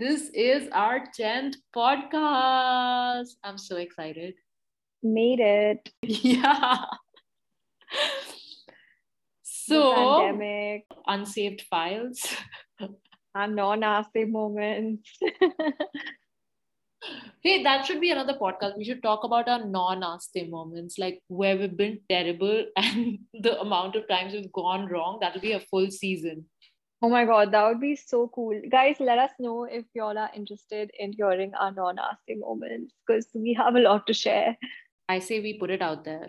This is our 10th podcast. I'm so excited. Made it. Yeah. The So, pandemic, unsaved files. and non-nasty moments. Hey, that should be another podcast. We should talk about our non-nasty moments, like where we've been terrible and the amount of times we've gone wrong. That'll be a full season. Oh my god, that would be so cool. Guys, let us know if y'all are interested in hearing our non-nasty moments because we have a lot to share. I say we put it out there.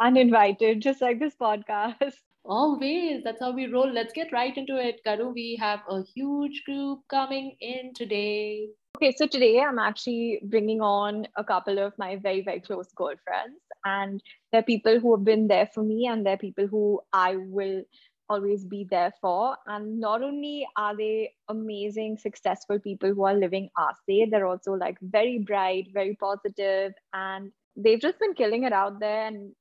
Uninvited, just like this podcast. Always. That's how we roll. Let's get right into it. Karu, we have a huge group coming in today. Okay, so today I'm actually bringing on a couple of my very, very close girlfriends. And they're people who have been there for me, and they're people who I will always be there for. And not only are they amazing, successful people who are living our day, they're also like very bright, very positive, and they've just been killing it out there. And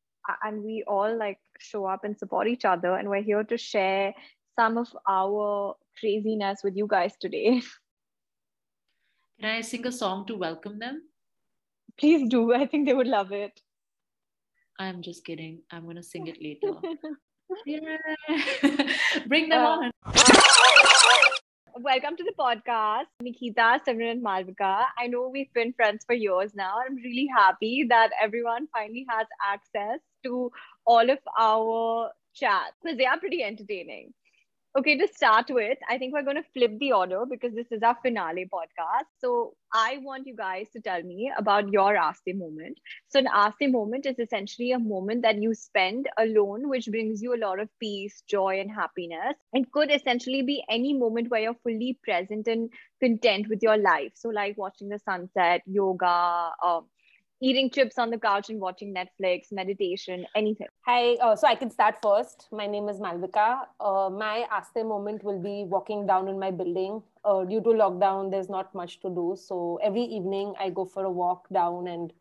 and we all like show up and support each other. And we're here to share some of our craziness with you guys today. Can I sing a song to welcome them? Please do. I think they would love it. I'm just kidding. I'm going to sing it later. Yeah. Bring them Uh, on. Welcome to the podcast, Nikita, Simran, and Malvika. I know we've been friends for years now. I'm really happy that everyone finally has access to all of our chats because they are pretty entertaining. Okay, to start with, I think we're going to flip the order because this is our finale podcast. So I want you guys to tell me about your Day moment. So an Day moment is essentially a moment that you spend alone, which brings you a lot of peace, joy, and happiness. And could essentially be any moment where you're fully present and content with your life. So like watching the sunset, yoga, um, eating chips on the couch and watching Netflix, meditation, anything. Hi, uh, so I can start first. My name is Malvika. Uh, my Aastey moment will be walking down in my building. Uh, due to lockdown, there's not much to do. So every evening I go for a walk down, and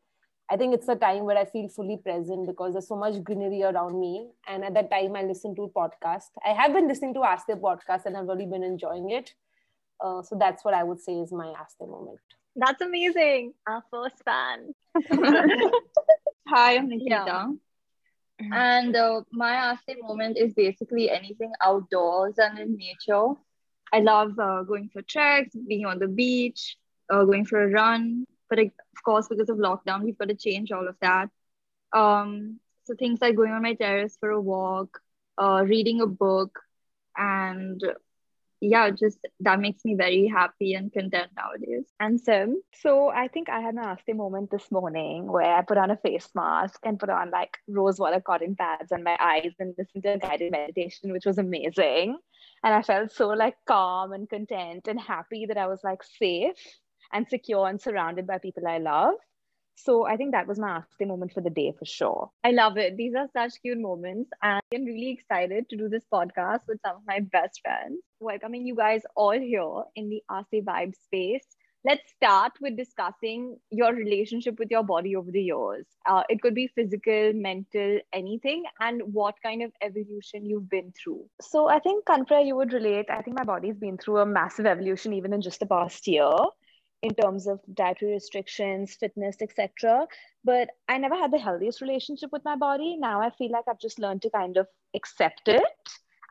I think it's a time where I feel fully present because there's so much greenery around me. And at that time, I listen to podcast. I have been listening to Aastey podcast, and I've really been enjoying it. Uh, so that's what I would say is my Aastey moment. That's amazing. Our first fan. Hi, I'm Nikita. Yeah. And uh, my Ask moment is basically anything outdoors and in nature. I love uh, going for treks, being on the beach, uh, going for a run. But of course, because of lockdown, we've got to change all of that. Um, so things like going on my terrace for a walk, uh, reading a book, and yeah, just that makes me very happy and content nowadays. And Sim, so I think I had an nasty moment this morning where I put on a face mask and put on like rose water cotton pads on my eyes and listened to a guided meditation, which was amazing. And I felt so like calm and content and happy that I was like safe and secure and surrounded by people I love. So I think that was my nasty moment for the day for sure. I love it. These are such cute moments. And I'm really excited to do this podcast with some of my best friends. Welcoming you guys all here in the Aastey Vibe space. Let's start with discussing your relationship with your body over the years. Uh, it could be physical, mental, anything, and what kind of evolution you've been through. So I think, Kanpra, you would relate. I think my body's been through a massive evolution even in just the past year in terms of dietary restrictions, fitness, etc. But I never had the healthiest relationship with my body. Now I feel like I've just learned to kind of accept it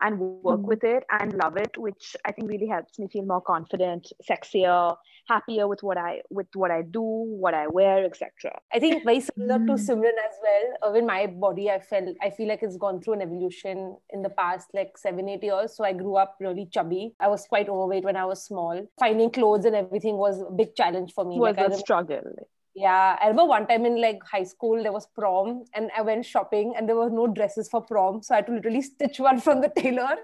and work Mhm. with it and love it, which I think really helps me feel more confident, sexier, happier with what I with what I do, what I wear, etc. I think very similar to Mm. Simran as well. Uh, with my body, I felt I feel like it's gone through an evolution in the past like seven, eight years. So I grew up really chubby. I was quite overweight when I was small. Finding clothes and everything was a big challenge for me. Was Like, I a struggle. Yeah, I remember one time in like high school there was prom, and I went shopping, and there were no dresses for prom, so I had to literally stitch one from the tailor.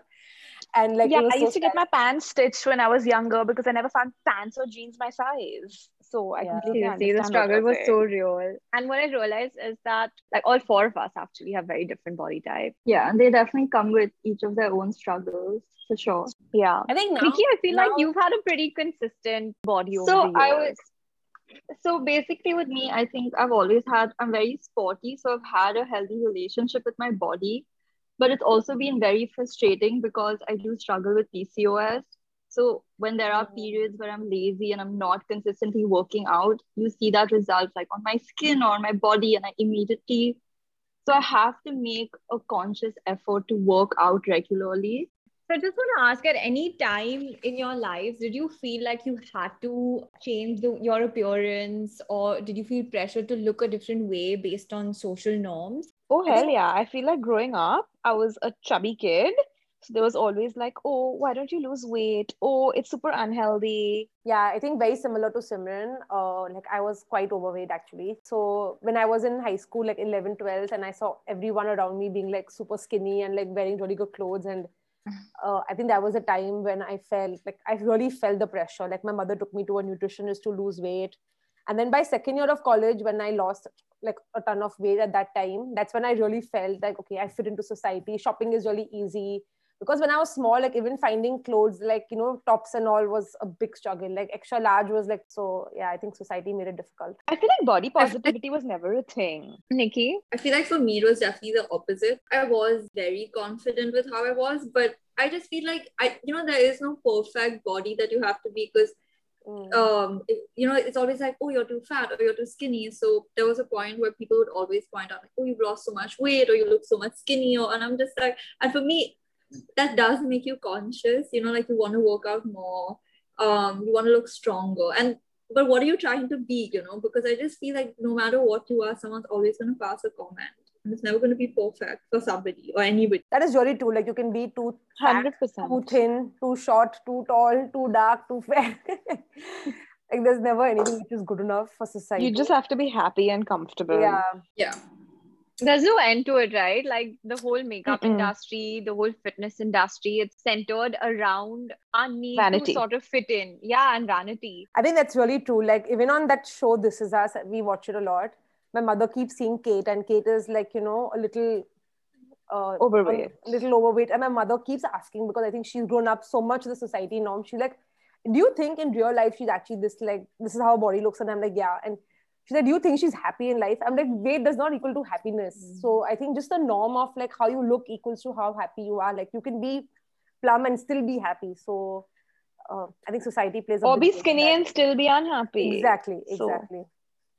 And like, yeah, was I so used to get my pants stitched when I was younger because I never found pants or jeans my size. So I Yeah. completely Seriously, the understand what struggle was so real. And what I realized is that like all four of us actually have very different body type. Yeah, and they definitely come with each of their own struggles for sure. Yeah. I think now, Kiki, I feel like you've had a pretty consistent body over So the I years. was so basically with me, I think I've always had I'm very sporty, so I've had a healthy relationship with my body, but it's also been very frustrating because I do struggle with PCOS. So when there are mm-hmm. periods where I'm lazy and I'm not consistently working out, you see that result like on my skin or my body, and I immediately. So I have to make a conscious effort to work out regularly. So I just want to ask at any time in your lives, did you feel like you had to change the, your appearance or did you feel pressure to look a different way based on social norms? Oh, hell yeah. I feel like growing up, I was a chubby kid. So there was always like, oh, why don't you lose weight? Oh, it's super unhealthy. Yeah, I think very similar to Simran. Uh, like I was quite overweight actually. So when I was in high school, like 11, 12, and I saw everyone around me being like super skinny and like wearing really good clothes and uh, I think that was a time when I felt like I really felt the pressure. Like my mother took me to a nutritionist to lose weight. And then by second year of college, when I lost like a ton of weight at that time, that's when I really felt like, okay, I fit into society. Shopping is really easy because when I was small, like even finding clothes, like you know, tops and all was a big struggle. Like extra large was like so. Yeah, I think society made it difficult. I feel like body positivity was never a thing. Nikki, I feel like for me it was definitely the opposite. I was very confident with how I was, but I just feel like I, you know, there is no perfect body that you have to be because Mm. um it, you know it's always like oh you're too fat or you're too skinny so there was a point where people would always point out like oh you've lost so much weight or you look so much skinnier and i'm just like and for me that does make you conscious you know like you want to work out more um you want to look stronger. And but what are you trying to be you know? Because i just feel like no matter what you are someone's always going to pass a comment. And it's never going to be perfect for somebody or anybody. That is really true. Like you can be too 100% too thin too short too tall too dark too fair. Like there's never anything which is good enough for society. You just have to be happy and comfortable. yeah. Yeah there's no end to it, right? Like the whole makeup Mm-mm. industry, the whole fitness industry, it's centered around our need Vanity. to sort of fit in. Yeah, and vanity. I think that's really true. Like even on that show, This Is Us, we watch it a lot. My mother keeps seeing Kate, and Kate is like you know a little uh, Overweight. a little overweight. And my mother keeps asking because I think she's grown up so much with the society norm. She's like, "Do you think in real life she's actually this like this is how her body looks?" And I'm like, "Yeah." And she said, "Do you think she's happy in life?" I'm like, "Weight does not equal to happiness." So I think just the norm of like how you look equals to how happy you are. Like you can be plump and still be happy. So uh, I think society plays a Or be skinny and still be unhappy. exactly So- exactly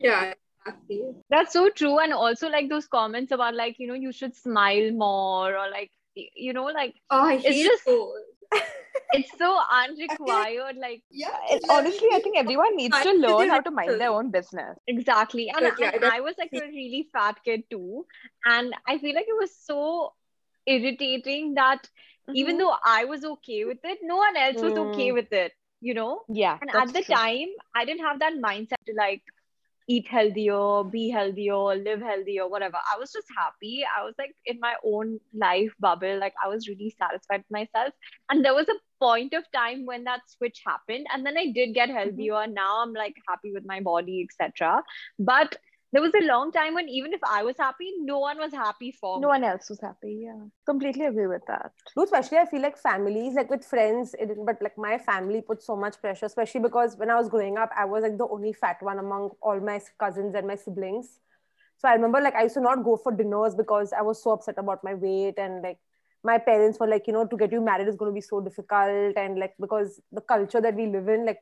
yeah exactly That's so true. And also like those comments about like, you know, you should smile more or like you know, like oh i It's hate just- those. it's so unrequired. Like yeah It- honestly, I think everyone needs to learn how to mind their own business. exactly. And, yeah, and I was like a really fat kid too. And I feel like it was so irritating that even Mhm. though I was okay with it, no one else was okay Mm. with it, you know? Yeah. And at the true. time, I didn't have that mindset to like eat healthier, be healthier, live healthier, whatever. I was just happy. I was like in my own life bubble. Like I was really satisfied with myself. And there was a point of time when that switch happened. And then I did get mm-hmm. healthier. Now I'm like happy with my body, etc. But there was a long time when even if I was happy, no one was happy for No me. one else was happy. Yeah. Completely agree with that. No, especially I feel like families, like with friends, it, didn't- but like my family put so much pressure, especially because when I was growing up, I was like the only fat one among all my cousins and my siblings. So I remember like I used to not go for dinners because I was so upset about my weight and like my parents were like, you know, to get you married is going to be so difficult and like because the culture that we live in, like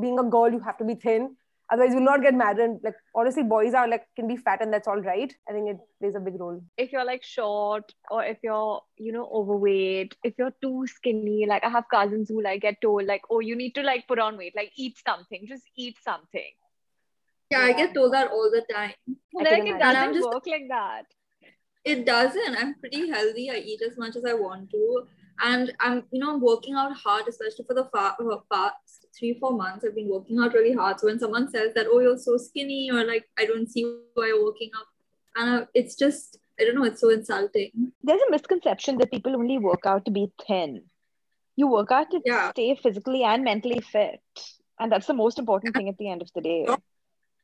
being a girl, you have to be thin. Otherwise, you'll not get married. And like honestly, boys are like can be fat and that's all right. I think it plays a big role. if you're like short or if you're you know overweight if you're too skinny like i have cousins who like get told like oh you need to like put on weight like eat something just eat something. Yeah i get told that all the time. I like can it doesn't I'm just- work like that. It doesn't. I'm pretty healthy. I eat as much as i want to. And i'm you know working out hard especially for the fa- uh, past three four months i've been working out really hard so when someone says that oh you're so skinny or like i don't see why you're working out and uh, it's just i don't know it's so insulting There's a misconception that people only work out to be thin. You work out to Yeah. stay physically and mentally fit. And that's the most important thing at the end of the day.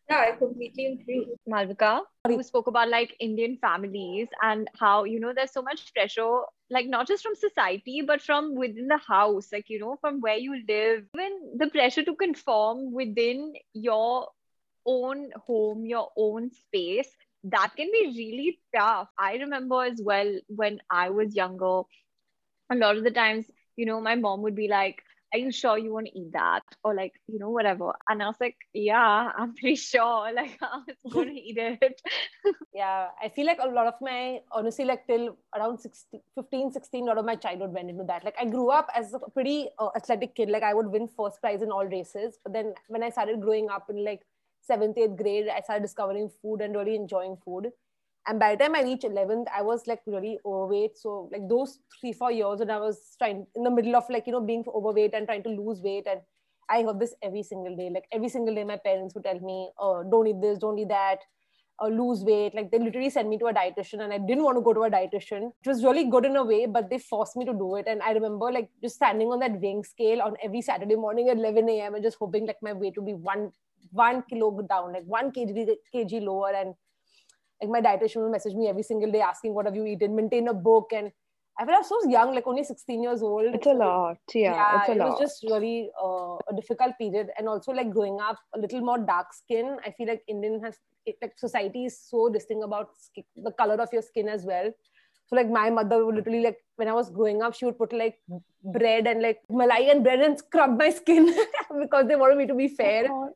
Yeah i completely agree. Malvika who spoke about like indian families and how you know there's so much pressure like not just from society but from within the house like you know from where you live. Even the pressure to conform within your own home your own space that can be really tough. I remember as well when i was younger a lot of the times you know my mom would be like are you sure you want to eat that? Or like, you know, whatever. And I was like, yeah, I'm pretty sure. Like, I was going to eat it. yeah, I feel like a lot of my, honestly, like till around 16, 15, 16, a lot of my childhood went into that. Like, I grew up as a pretty uh, athletic kid. Like, I would win first prize in all races. But then when I started growing up in like seventh, eighth grade, I started discovering food and really enjoying food and by the time i reached 11th i was like really overweight. So like those three four years when i was trying in the middle of like you know being overweight and trying to lose weight and i heard this every single day. Like every single day my parents would tell me oh don't eat this don't eat that or lose weight. Like they literally sent me to a dietitian and i didn't want to go to a dietitian. It was really good in a way but they forced me to do it. And i remember like just standing on that weighing scale on every saturday morning at 11 a.m and just hoping like my weight would be one one kilo down like one kg kg lower. And like my dietitian will message me every single day asking what have you eaten maintain a book and I feel I was so young, like only 16 years old. It's a lot. Yeah. yeah it's a it lot. was just really uh, a difficult period. And also like growing up a little more dark skin. I feel like Indian has like society is so distinct about skin, the color of your skin as well. So like my mother would literally like when I was growing up, she would put like bread and like malai and bread and scrub my skin because they wanted me to be fair. Oh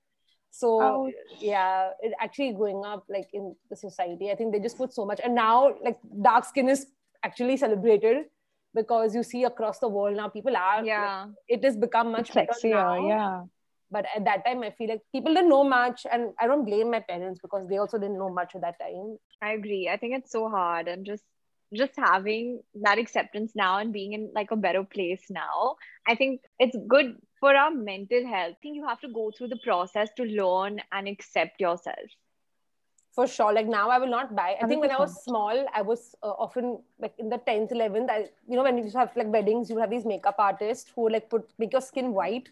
so Ouch. yeah it actually growing up like in the society. I think they just put so much. And now like dark skin is actually celebrated because you see across the world now people are yeah. like, it has become much sexier yeah. But at that time i feel like people didn't know much and i don't blame my parents because they also didn't know much at that time. I agree. I think it's so hard and just just having that acceptance now and being in like a better place now i think it's good for our mental health i think you have to go through the process to learn and accept yourself. For sure. Like now i will not buy i 100%. think when i was small i was uh, often like in the 10th 11th I, you know when you have like weddings you have these makeup artists who like put make your skin white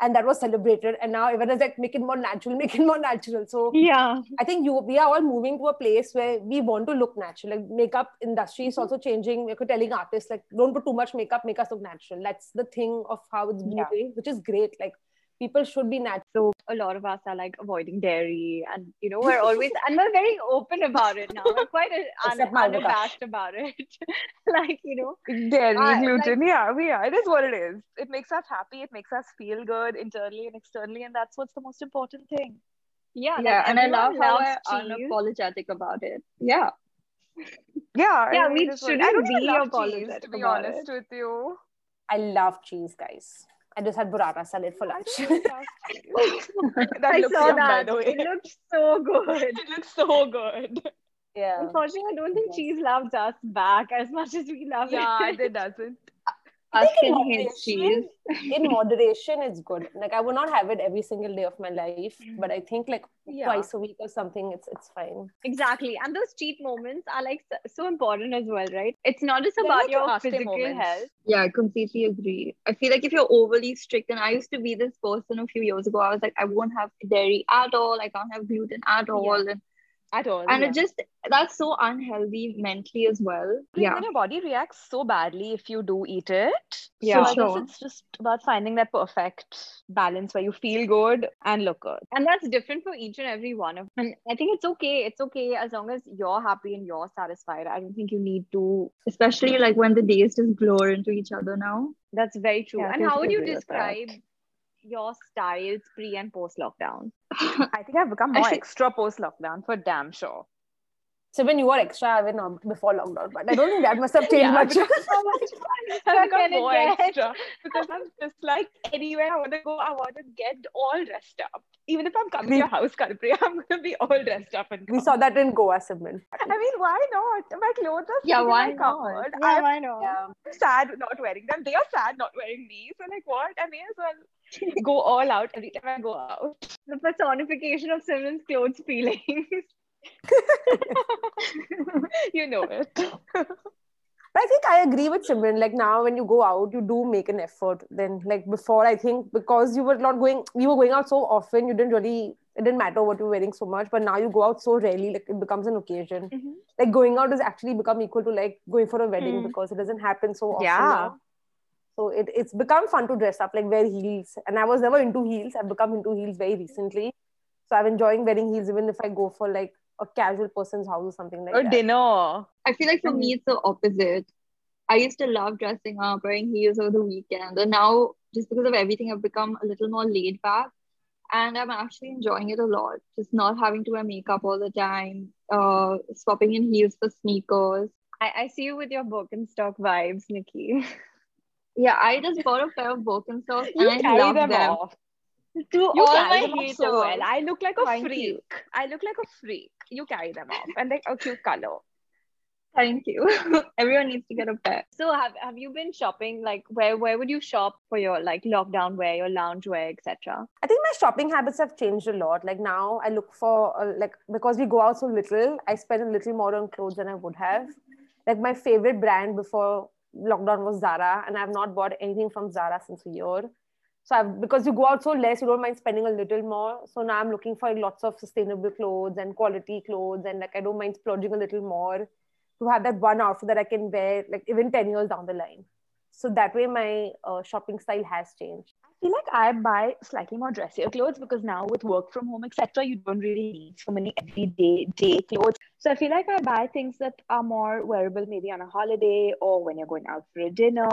and that was celebrated and now everyone is like make it more natural make it more natural. So yeah. I think you we are all moving to a place where we want to look natural. Like makeup industry is mm-hmm. also changing. We're telling artists like don't put too much makeup make us look natural. That's the thing of how it's moving yeah. which is great. Like people should be natural. So a lot of us are like avoiding dairy, and you know we're always and we're very open about it now. We're quite un- unabashed about it. like you know, dairy, uh, gluten. Like, yeah, we are. It is what it is. It makes us happy. It makes us feel good internally and externally, and that's what's the most important thing. Yeah, yeah, like and I love how we're unapologetic about it. Yeah. Yeah, yeah, we shouldn't I don't be apologetic. Cheese, to be honest it. with you, I love cheese, guys. I just had burrata salad for lunch. that I saw yum, that. It looks so good. it looks so good. Yeah. Unfortunately, I don't think cheese loves us back as much as we love yeah, it. Yeah, it doesn't. Askin hates cheese. in moderation, it's good. Like I would not have it every single day of my life, mm-hmm. but I think like yeah. twice a week or something, it's it's fine. Exactly, and those cheat moments are like so important as well, right? It's not just about your physical health. Yeah, I completely agree. I feel like if you're overly strict, and I used to be this person a few years ago, I was like, I won't have dairy at all. I can't have gluten at all, yeah. and at all. And yeah. it just that's so unhealthy mentally as well. Yeah. your body reacts so badly if you do eat it. Yeah. So I guess it's just about finding that perfect balance where you feel good and look good. And that's different for each and every one of and I think it's okay. It's okay as long as you're happy and you're satisfied. I don't think you need to especially like when the days just blur into each other now. That's very true. Yeah, and how would you describe your styles pre and post lockdown? I think I've become more extra post lockdown for damn sure. So when you were extra I mean, before lockdown, but I don't think that must have changed yeah, much. so much I become more extra because I'm just like anywhere I want to go, I want to get all dressed up. Even if I'm coming we, to your house, Kalpri, I'm gonna be all dressed up and. We saw that in Goa, Simran. I mean, why not? My clothes are yeah, why not? Yeah, I'm, why not? Yeah. sad not wearing them. They are sad not wearing me. So like, what? I may as well go all out every time I go out. The personification of Simran's clothes feelings. you know it. But I think I agree with Simran. Like now, when you go out, you do make an effort. Then, like before, I think because you were not going, you were going out so often, you didn't really, it didn't matter what you were wearing so much. But now you go out so rarely, like it becomes an occasion. Mm-hmm. Like going out has actually become equal to like going for a wedding mm. because it doesn't happen so often. Yeah. Now. So it, it's become fun to dress up, like wear heels. And I was never into heels. I've become into heels very recently. So I'm enjoying wearing heels even if I go for like a casual person's house or something like or that. dinner. I feel like for me it's the opposite. I used to love dressing up, wearing heels over the weekend. And now, just because of everything, I've become a little more laid back. And I'm actually enjoying it a lot. Just not having to wear makeup all the time, uh, swapping in heels for sneakers. I, I see you with your Birkenstock vibes, Nikki. Yeah, I just bought a pair of Birkenstocks You and I carry love them, them. off. To You all carry my them haters. so well. I look like a Thank freak. you. I look like a freak. You carry them off and like a cute color. Thank you. Everyone needs to get a pair. So have have you been shopping? Like where where would you shop for your like lockdown wear, your lounge wear, etc.? I think my shopping habits have changed a lot. Like now, I look for uh, like because we go out so little, I spend a little more on clothes than I would have. Like my favorite brand before lockdown was Zara, and I've not bought anything from Zara since a year. So I've, because you go out so less, you don't mind spending a little more. So now I'm looking for lots of sustainable clothes and quality clothes, and like I don't mind splurging a little more to have that one outfit that I can wear like even ten years down the line. So that way, my uh, shopping style has changed. I feel like I buy slightly more dressier clothes because now with work from home, etc., you don't really need so many everyday day clothes. So I feel like I buy things that are more wearable, maybe on a holiday or when you're going out for a dinner,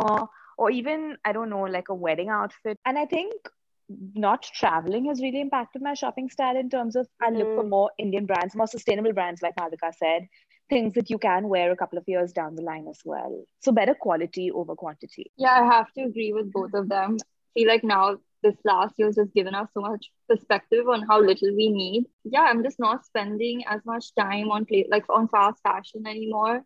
or even I don't know, like a wedding outfit. And I think not traveling has really impacted my shopping style in terms of I look for Mm. more Indian brands, more sustainable brands, like Malvika said, things that you can wear a couple of years down the line as well. So better quality over quantity. Yeah, I have to agree with both of them. I feel like now this last year has just given us so much perspective on how little we need. Yeah, I'm just not spending as much time on play like on fast fashion anymore.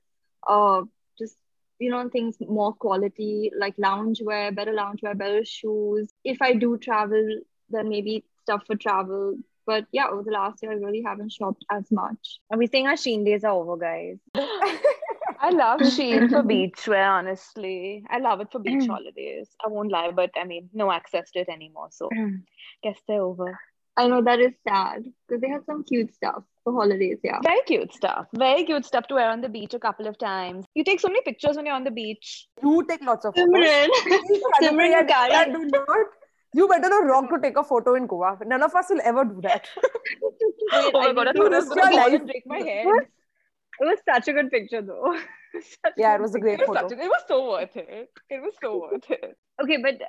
Uh, just you know things more quality like loungewear, better loungewear, better shoes. If I do travel, then maybe stuff for travel. But yeah, over the last year, I really haven't shopped as much. Are we saying our Shein days are over, guys? I love Shein for beach wear, honestly. I love it for beach mm. holidays. I won't lie, but I mean, no access to it anymore. So, mm. guess they're over. I know that is sad because they had some cute stuff for holidays. Yeah. Very cute stuff. Very cute stuff to wear on the beach a couple of times. You take so many pictures when you're on the beach. You take lots of photos. Simran, Simran, Kanupriya, you do not. You better not wrong to take a photo in Goa. None of us will ever do that. oh my god, I thought it was going to break my head. It was such a good picture, though. Such Yeah, it was a great picture. photo. Such a- it was so worth it. It was so worth it. Okay, but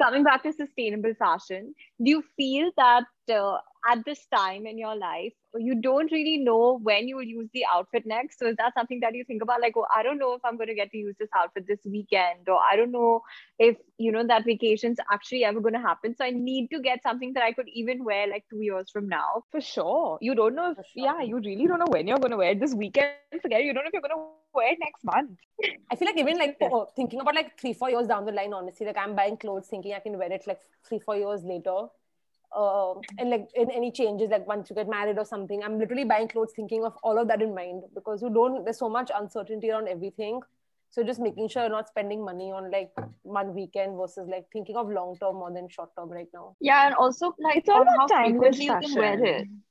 coming back to sustainable fashion, do you feel that uh, at this time in your life, you don't really know when you will use the outfit next? So is that something that you think about? Like, oh, I don't know if I'm going to get to use this outfit this weekend, or I don't know if you know that vacation's actually ever going to happen. So I need to get something that I could even wear like two years from now. For sure, you don't know if sure. yeah, you really don't know when you're going to wear it this weekend. Forget it, you don't know if you're going to wear next month. I feel like even like oh, thinking about like three, four years down the line, honestly, like I'm buying clothes thinking I can wear it like three, four years later. Uh, and like in any changes, like once you get married or something, I'm literally buying clothes thinking of all of that in mind because you don't, there's so much uncertainty around everything. So just making sure you're not spending money on like one weekend versus like thinking of long term more than short term right now. Yeah, and also like It's all on how about timeless frequently you can wear it. fashion.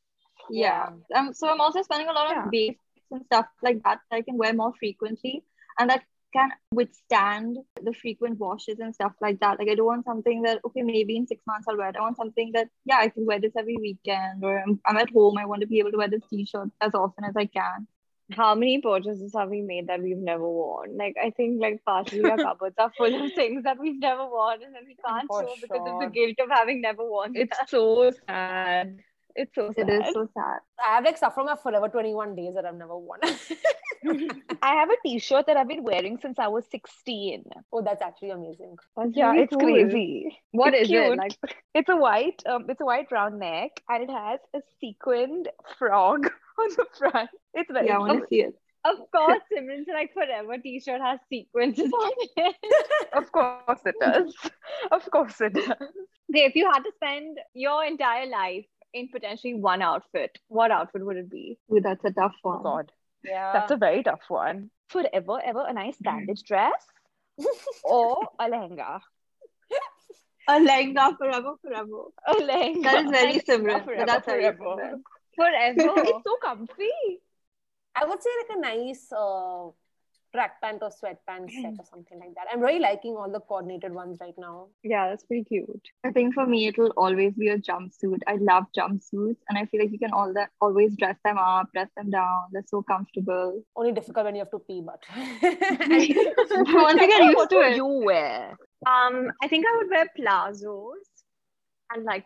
Yeah. Um, so I'm also spending a lot Yeah. on basics and stuff like that that I can wear more frequently and that can withstand the frequent washes and stuff like that. Like I don't want something that okay, maybe in six months I'll wear it. I want something that yeah, I can wear this every weekend or I'm, I'm at home. I want to be able to wear this t-shirt as often as I can. How many purchases have we made that we've never worn? Like I think like partially our cupboards are full of things that we've never worn and then we can't For show because of the guilt of having never worn. It's so sad. It's so sad. It is so sad. I have like stuff from my Forever 21 days that I've never worn. I have a t-shirt that I've been wearing since I was 16. oh, that's actually amazing. yeah, really it's cool. crazy. What It's is it? Like It's a white, um, it's a white round neck, and it has a sequined frog on the front. It's very. yeah, I want to see it. of course, Simran's like forever T-shirt has sequences on it. of course it does. Of course it does. Okay, if you had to spend your entire life in potentially one outfit, what outfit would it be? Ooh, that's a tough Oh one. God, Yeah. that's a very tough one. Forever, ever a nice bandage dress or a lehenga. A lehenga forever, forever. A lehenga. That is very similar. Forever, that's very forever. similar. Forever. it's so comfy. I would say like a nice uh, track pant or sweatpants set or something like that. I'm really liking all the coordinated ones right now. Yeah, that's pretty cute. I think for me, it will always be a jumpsuit. I love jumpsuits, and I feel like you can all that always dress them up, dress them down. They're so comfortable. Only difficult when you have to pee, but Once you get used to it, you wear? Um, I think I would wear palazzos and like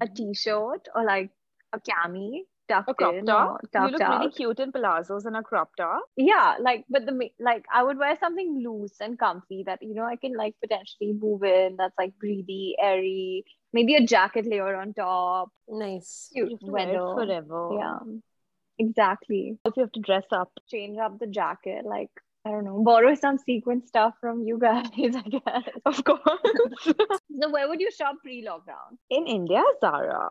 a t-shirt or like a cami tucked A crop in top. or You look out. really cute in palazzos and a crop top. yeah like but the ma- like i would wear something loose and comfy that you know i can like potentially move in that's like breathy airy maybe a jacket layer on top nice. cute You have to wear it weather. forever. yeah exactly If you have to dress up. change up the jacket like i don't know borrow some sequin stuff from you guys i guess Of course. so where would you shop pre-lockdown in India, Zara.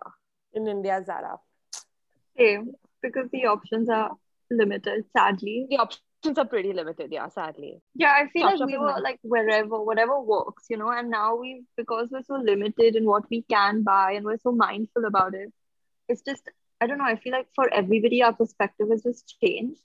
In India, Zara. Same because the options are limited. Sadly, The options are pretty limited, yeah, sadly. yeah, I feel like we were nice. like wherever, whatever works, you know. And now we, because we're so limited in what we can buy, and we're so mindful about it. It's just, I don't know. I feel like for everybody, our perspective has just changed.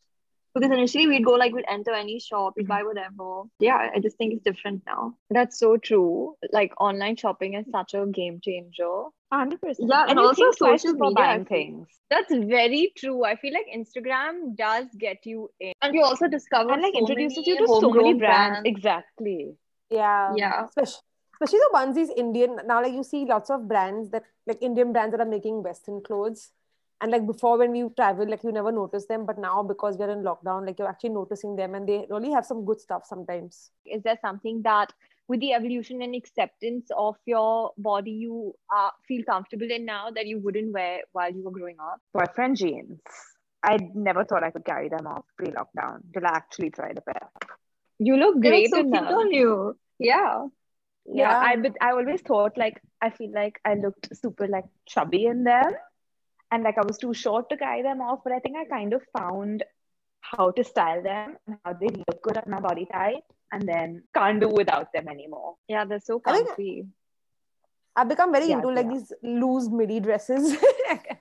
Because initially we'd go like we'd enter any shop, we'd buy mm-hmm. whatever. Yeah, I just think it's different now. that's so true like online shopping is such a game changer 100%. Yeah, and you also think social media, I buying things. That's very true. I feel like Instagram does get you in. And you also discover And like so introduces many you to so many homegrown brands. Exactly. Yeah. Yeah. Especially, especially the onesies Indian. Now, like you see lots of brands that like Indian brands that are making Western clothes. And like before when we travel, like you never notice them. But now because we're in lockdown, like you're actually noticing them and they really have some good stuff sometimes. Is there something that, with the evolution and acceptance of your body, you uh, feel comfortable in now that you wouldn't wear while you were growing up? Boyfriend jeans. I never thought I could carry them off pre lockdown till I actually tried a pair. You look They great look so in cute them. on you. Yeah. Yeah, I but I always thought like I feel like I looked super like chubby in them, and like I was too short to carry them off. But I think I kind of found how to style them and how they look good on my body type, and then can't do without them anymore. Yeah, they're so I comfy. I've become very Yeah, into like yeah. these loose midi dresses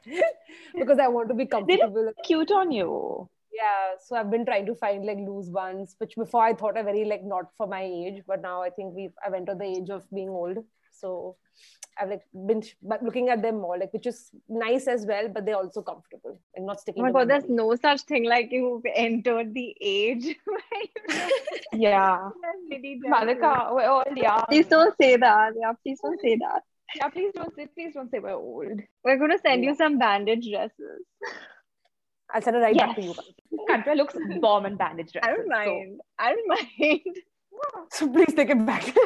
because I want to be They comfortable. look cute on you. Yeah, so I've been trying to find like loose ones, which before I thought are very like not for my age, but now I think we've I've entered the age of being old. So I've like been sh- but looking at them more, like which is nice as well, but they're also comfortable and not Oh sticking. my to god, there's body. no such thing like you've entered the age. Yeah, wear midi dresses. Malvika, we're all young. Please don't say that. Yeah, please don't say that. Yeah, please don't say, please don't say we're old. We're gonna send you some bandage dresses. I'll send it right back to you. Kantra looks bomb and bandage dresses. I don't mind. I don't mind. So please take it back.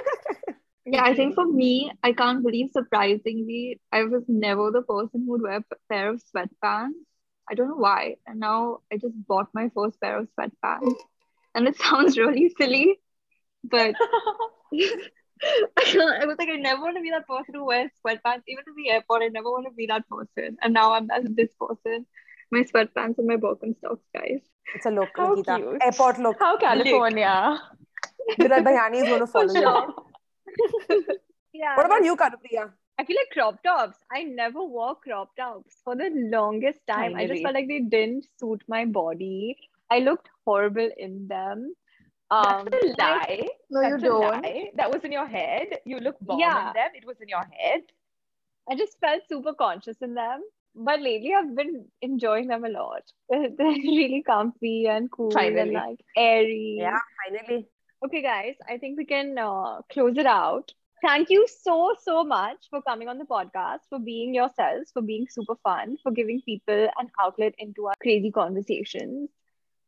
Yeah, I think for me, I can't believe surprisingly, I was never the person who would wear a pair of sweatpants. I don't know why. And now I just bought my first pair of sweatpants. And it sounds really silly, but I was like, I never want to be that person who wears sweatpants. Even in the airport, I never want to be that person. And now I'm that this person. My sweatpants and my Birkenstocks, guys. it's a look, How Nikita. cute. Airport look. How California. Viral Bhayani is going to follow you. Yeah. What about you, Kanupriya? I feel like crop tops. I never wore crop tops for the longest time. I just felt like they didn't suit my body. I looked horrible in them. Um, That's a I- lie. No, you That's a don't. lie. That was in your head. You look bomb Yeah. in them. It was in your head. I just felt super conscious in them. But lately, I've been enjoying them a lot. They're, really comfy and cool Finally. and like airy. Yeah, finally. Okay, guys, I think we can uh, close it out. Thank you so, so much for coming on the podcast, for being yourselves, for being super fun, for giving people an outlet into our crazy conversations.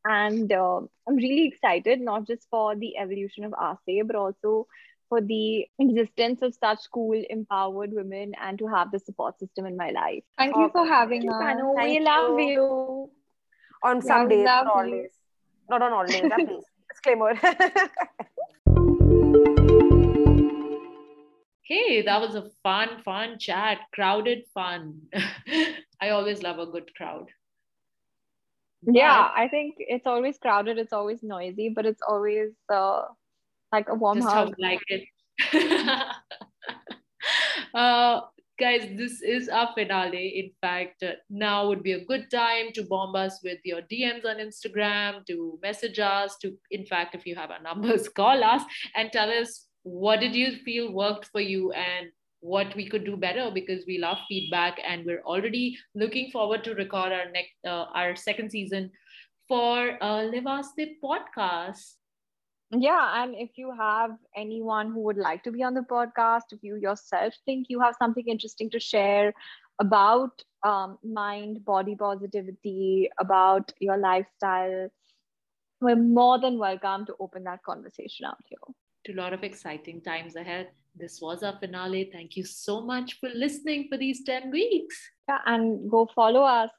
And uh, I'm really excited, not just for the evolution of Aastey, but also for the existence of such cool, empowered women and to have the support system in my life. Thank you for having us. Panu, we Thank love you. you. On some days, love not all days. Not on all days, please. Disclaimer. Hey, that was a fun, fun chat. Crowded fun. I always love a good crowd. Yeah, I think it's always crowded, it's always noisy, but it's always uh, like a warm Just hug. like it. uh, guys, this is our finale. In fact, uh, now would be a good time to bomb us with your DMs on Instagram, to message us, to, in fact, if you have our numbers, call us and tell us what did you feel worked for you and what we could do better because we love feedback and we're already looking forward to record our next uh, our second season for uh, Livaste podcast yeah and if you have anyone who would like to be on the podcast if you yourself think you have something interesting to share about um, mind body positivity about your lifestyle we're more than welcome to open that conversation out here. To a lot of exciting times ahead. This was our finale. Thank you so much for listening for these 10 weeks. Yeah and go follow us